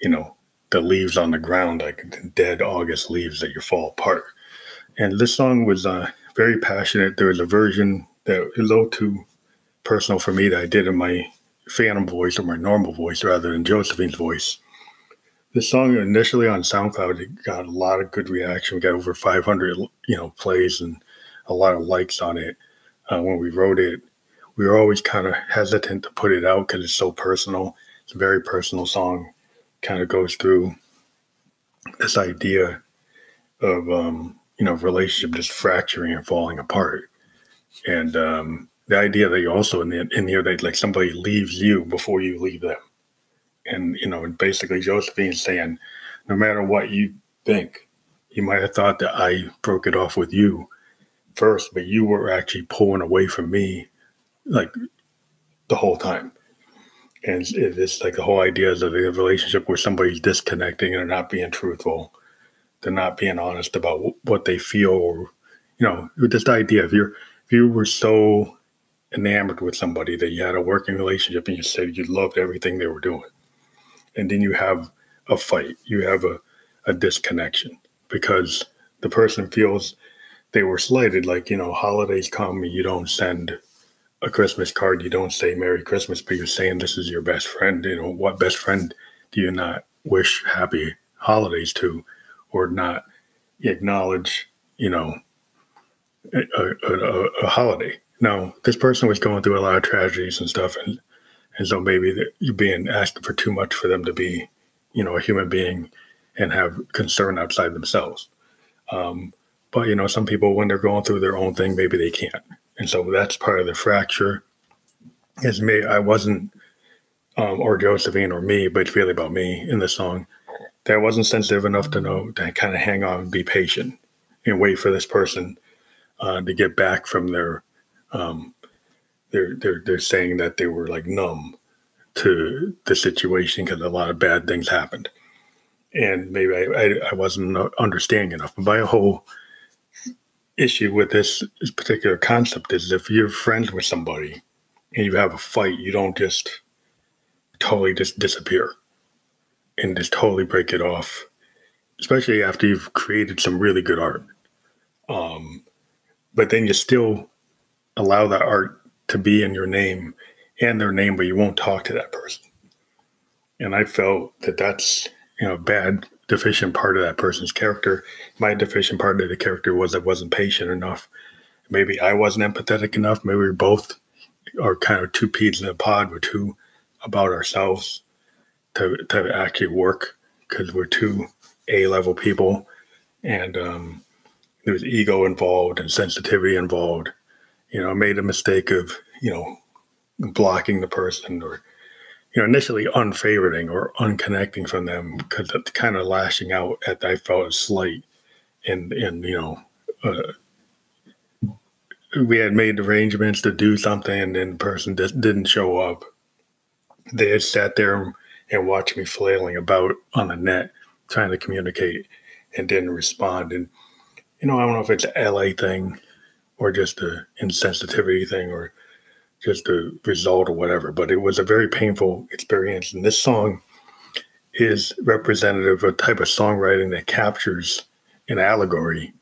you know, the leaves on the ground, like dead August leaves that you fall apart. And this song was uh, very passionate. There was a version that was a little too personal for me that I did in my phantom voice or my normal voice rather than Josephine's voice. This song initially on SoundCloud it got a lot of good reaction. We got over 500, you know, plays and a lot of likes on it. Uh, when we wrote it, we were always kind of hesitant to put it out because it's so personal. It's a very personal song kind of goes through this idea of um, you know relationship just fracturing and falling apart, and um, the idea that you also in the in here that like somebody leaves you before you leave them, and you know, and basically Josephine saying, no matter what you think, you might have thought that I broke it off with you first, but you were actually pulling away from me, like the whole time. And it's like the whole idea is of the relationship where somebody's disconnecting and they're not being truthful. They're not being honest about what they feel or you know the idea if you're if you were so enamored with somebody that you had a working relationship and you said you loved everything they were doing and then you have a fight you have a, a disconnection because the person feels they were slighted like you know holidays come and you don't send a Christmas card, you don't say Merry Christmas, but you're saying this is your best friend. You know, what best friend do you not wish happy holidays to or not acknowledge, you know, a, a, a holiday? Now, this person was going through a lot of tragedies and stuff, and and so maybe you're being asked for too much for them to be, you know, a human being and have concern outside themselves. Um, but you know, some people when they're going through their own thing, maybe they can't and so that's part of the fracture. Is me, I wasn't, um, or Josephine or me, but it's really about me in the song. That wasn't sensitive enough to know to kind of hang on and be patient and wait for this person uh, to get back from their, um, they're, they're, they're saying that they were like numb to the situation because a lot of bad things happened. And maybe I, I, I wasn't understanding enough. But by a whole issue with this, particular concept is if you're friends with somebody and you have a fight, you don't just totally just disappear and just totally break it off, especially after you've created some really good art. Um, but then you still allow that art to be in your name and their name, but you won't talk to that person. And I felt that that's you know bad deficient part of that person's character. My deficient part of the character was I wasn't patient enough. Maybe I wasn't empathetic enough. Maybe we both are kind of two peas in a pod. We're too about ourselves to to actually work because we're two A level people, and um, there was ego involved and sensitivity involved. You know, I made a mistake of you know blocking the person or you know, initially unfavoriting or unconnecting from them because kind of lashing out at I felt a slight and and you know uh, we had made arrangements to do something and then the person just didn't show up. They had sat there and watched me flailing about on the net trying to communicate and didn't respond. And you know, I don't know if it's a LA thing or just a insensitivity thing or just the result or whatever. But it was a very painful experience. And this song is representative of a type of songwriting that captures an allegory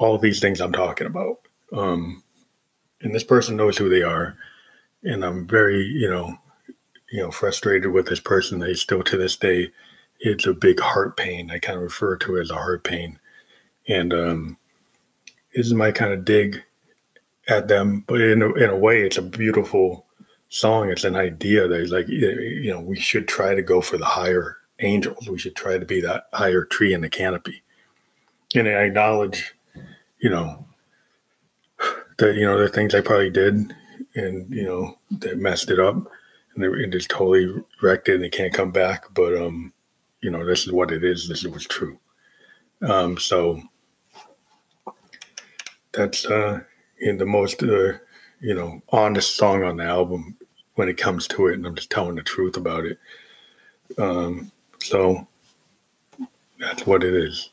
all these things I'm talking about. Um, and this person knows who they are, and I'm very, you know, you know, frustrated with this person. They still to this day, it's a big heart pain. I kind of refer to it as a heart pain, and um, this is my kind of dig at them. But in a, in a way, it's a beautiful song. It's an idea that like you know we should try to go for the higher angels. We should try to be that higher tree in the canopy, and I acknowledge, you know, that you know the things I probably did, and you know that messed it up, and it just totally wrecked it, and it can't come back. But um, you know, this is what it is. This is what's true. Um, so that's uh, in the most uh, you know honest song on the album when it comes to it, and I'm just telling the truth about it. Um, so that's what it is.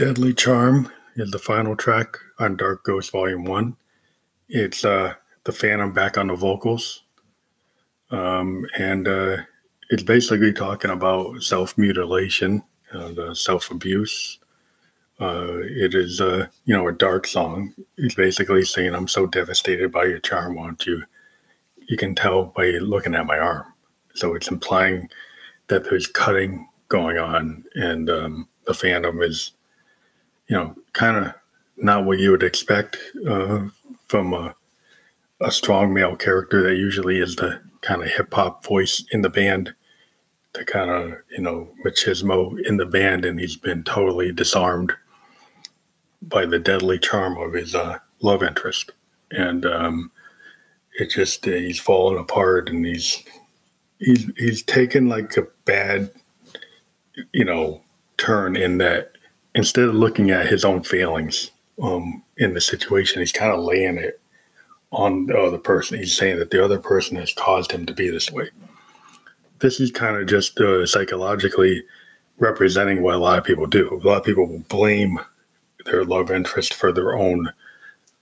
Deadly Charm is the final track on Dark Ghost Volume 1. It's uh, the Phantom back on the vocals. Um, and uh, it's basically talking about self mutilation and uh, self abuse. Uh, it is, uh, you know, a dark song. He's basically saying, I'm so devastated by your charm, won't you? You can tell by looking at my arm. So it's implying that there's cutting going on, and um, the Phantom is you know, kind of not what you would expect uh, from a, a strong male character that usually is the kind of hip hop voice in the band, the kind of, you know, machismo in the band. And he's been totally disarmed by the deadly charm of his uh, love interest. And um, it just, uh, he's fallen apart and he's, he's, he's taken like a bad, you know, turn in that instead of looking at his own failings um, in the situation, he's kind of laying it on the other person. He's saying that the other person has caused him to be this way. This is kind of just uh, psychologically representing what a lot of people do. A lot of people will blame their love interest for their own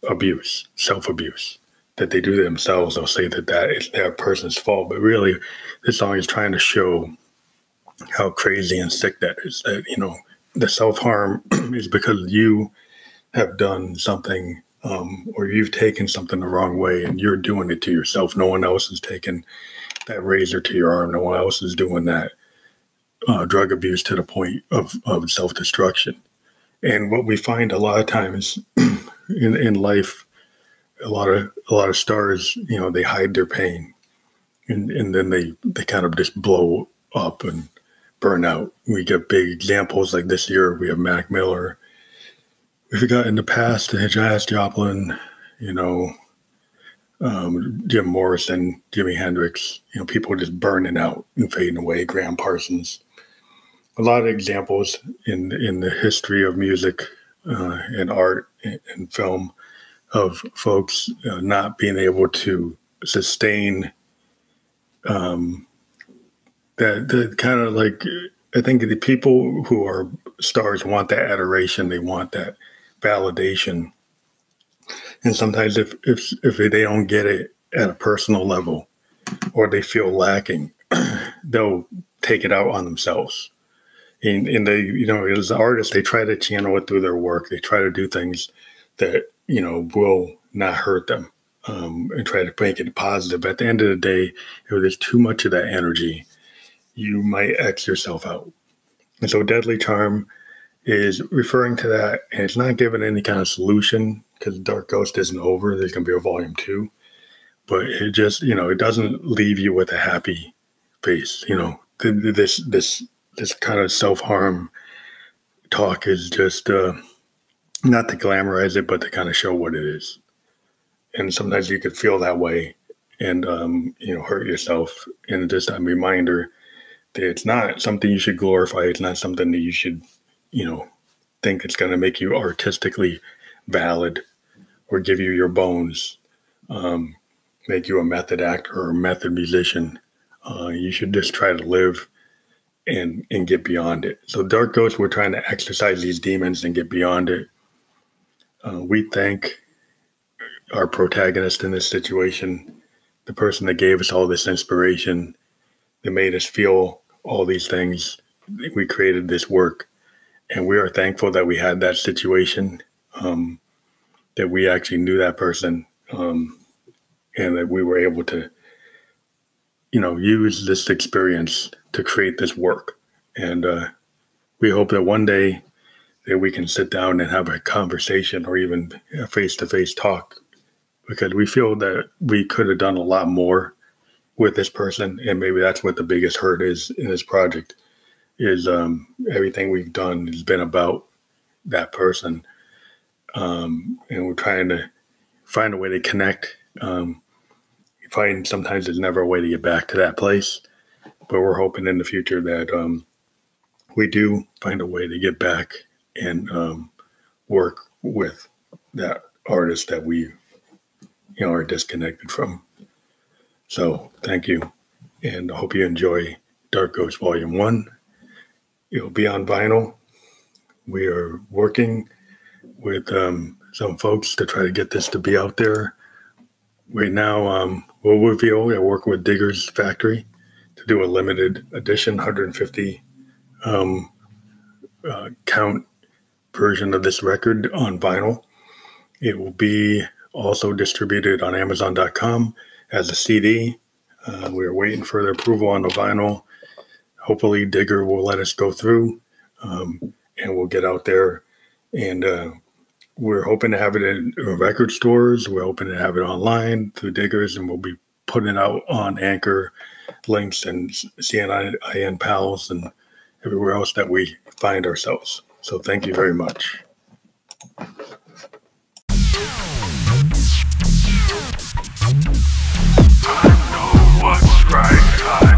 abuse, self abuse that they do themselves. They'll say that that is that person's fault, but really, this song is trying to show how crazy and sick that is. That you know, the self harm is because you have done something um, or you've taken something the wrong way and you're doing it to yourself. No one else is taking that razor to your arm. No one else is doing that uh, drug abuse to the point of, of self destruction. And what we find a lot of times in, in life, a lot of a lot of stars, you know, they hide their pain, and and then they they kind of just blow up and burn out. We get big examples like this year. We have Mac Miller. We've got in the past Janis Joplin, you know, um, Jim Morrison, Jimi Hendrix, you know, people just burning out and fading away. Gram Parsons. A lot of examples in in the history of music uh, and art and film of folks uh, not being able to sustain um, that the kind of like I think the people who are stars want that adoration, they want that validation, and sometimes if if if they don't get it at a personal level, or they feel lacking, they'll take it out on themselves. And, and they, you know, as artists, they try to channel it through their work. They try to do things that you know will not hurt them um, and try to make it positive. But at the end of the day, if there's too much of that energy, you might X yourself out. And so Deadly Charm is referring to that, and it's not giving any kind of solution because Dark Ghost isn't over. There's going to be a volume two, but it just, you know, it doesn't leave you with a happy face. You know, this this this kind of self harm talk is just uh, not to glamorize it, but to kind of show what it is and sometimes you could feel that way and um, you know hurt yourself and just a reminder it's not something you should glorify it's not something that you should you know think it's going to make you artistically valid or give you your bones um, make you a method actor or a method musician. Uh, you should just try to live and and get beyond it. So dark ghosts we're trying to exercise these demons and get beyond it. Uh, we thank our protagonist in this situation, the person that gave us all this inspiration, that made us feel all these things. We created this work, and we are thankful that we had that situation, um, that we actually knew that person, um, and that we were able to, you know, use this experience to create this work. And uh, we hope that one day that we can sit down and have a conversation or even a face-to-face talk because we feel that we could have done a lot more with this person and maybe that's what the biggest hurt is in this project is um, everything we've done has been about that person um, and we're trying to find a way to connect um, find sometimes there's never a way to get back to that place but we're hoping in the future that um, we do find a way to get back and um, work with that artist that we you know are disconnected from. So thank you, and I hope you enjoy Dark Ghost Volume One. It'll be on vinyl. We are working with um, some folks to try to get this to be out there. Right now, um, we'll reveal we're working with Diggers Factory to do a limited edition 150 um, uh, count version of this record on vinyl. It will be also distributed on Amazon.com as a CD. Uh, we're waiting for the approval on the vinyl. Hopefully, Digger will let us go through um, and we'll get out there. And uh, we're hoping to have it in record stores. We're hoping to have it online through Diggers, and we'll be putting it out on Anchor links and CNIN Pals and everywhere else that we find ourselves. So, thank you very much. right time.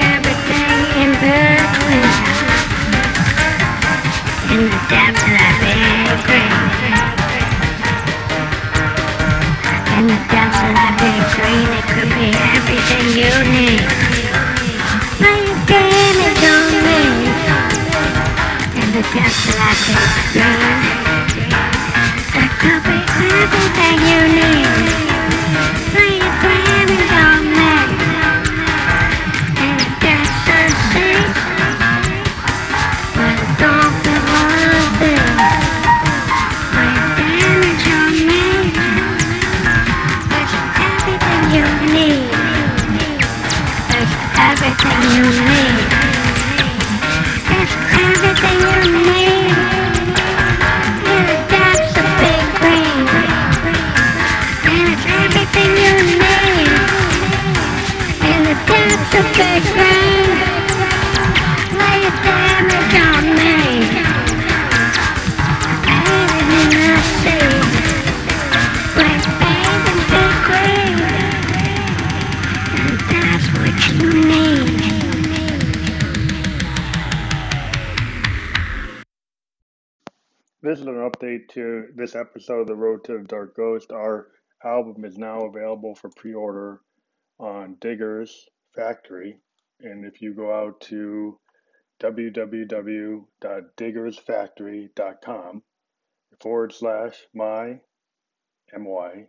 In the of that big green, it could be everything you need. This episode of The Road to the Dark Ghost. Our album is now available for pre order on Diggers Factory. And if you go out to www.diggersfactory.com forward slash my my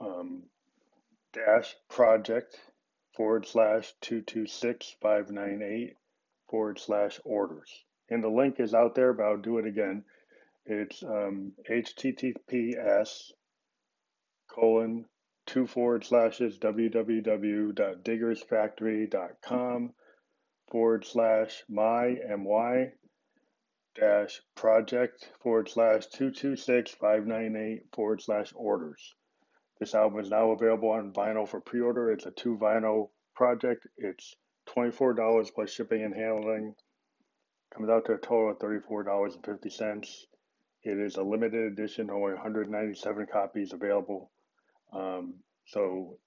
um, dash project forward slash 226598 forward slash orders. And the link is out there, but I'll do it again. It's um, https colon two forward slashes www.diggersfactory.com forward slash my my dash project forward slash 226598 forward slash orders. This album is now available on vinyl for pre order. It's a two vinyl project. It's $24 plus shipping and handling. Comes out to a total of $34.50. It is a limited edition, only 197 copies available. Um, so,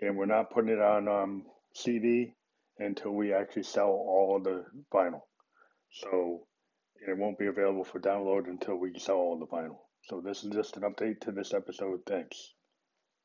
and we're not putting it on um, CD until we actually sell all of the vinyl. So, it won't be available for download until we sell all the vinyl. So, this is just an update to this episode. Thanks.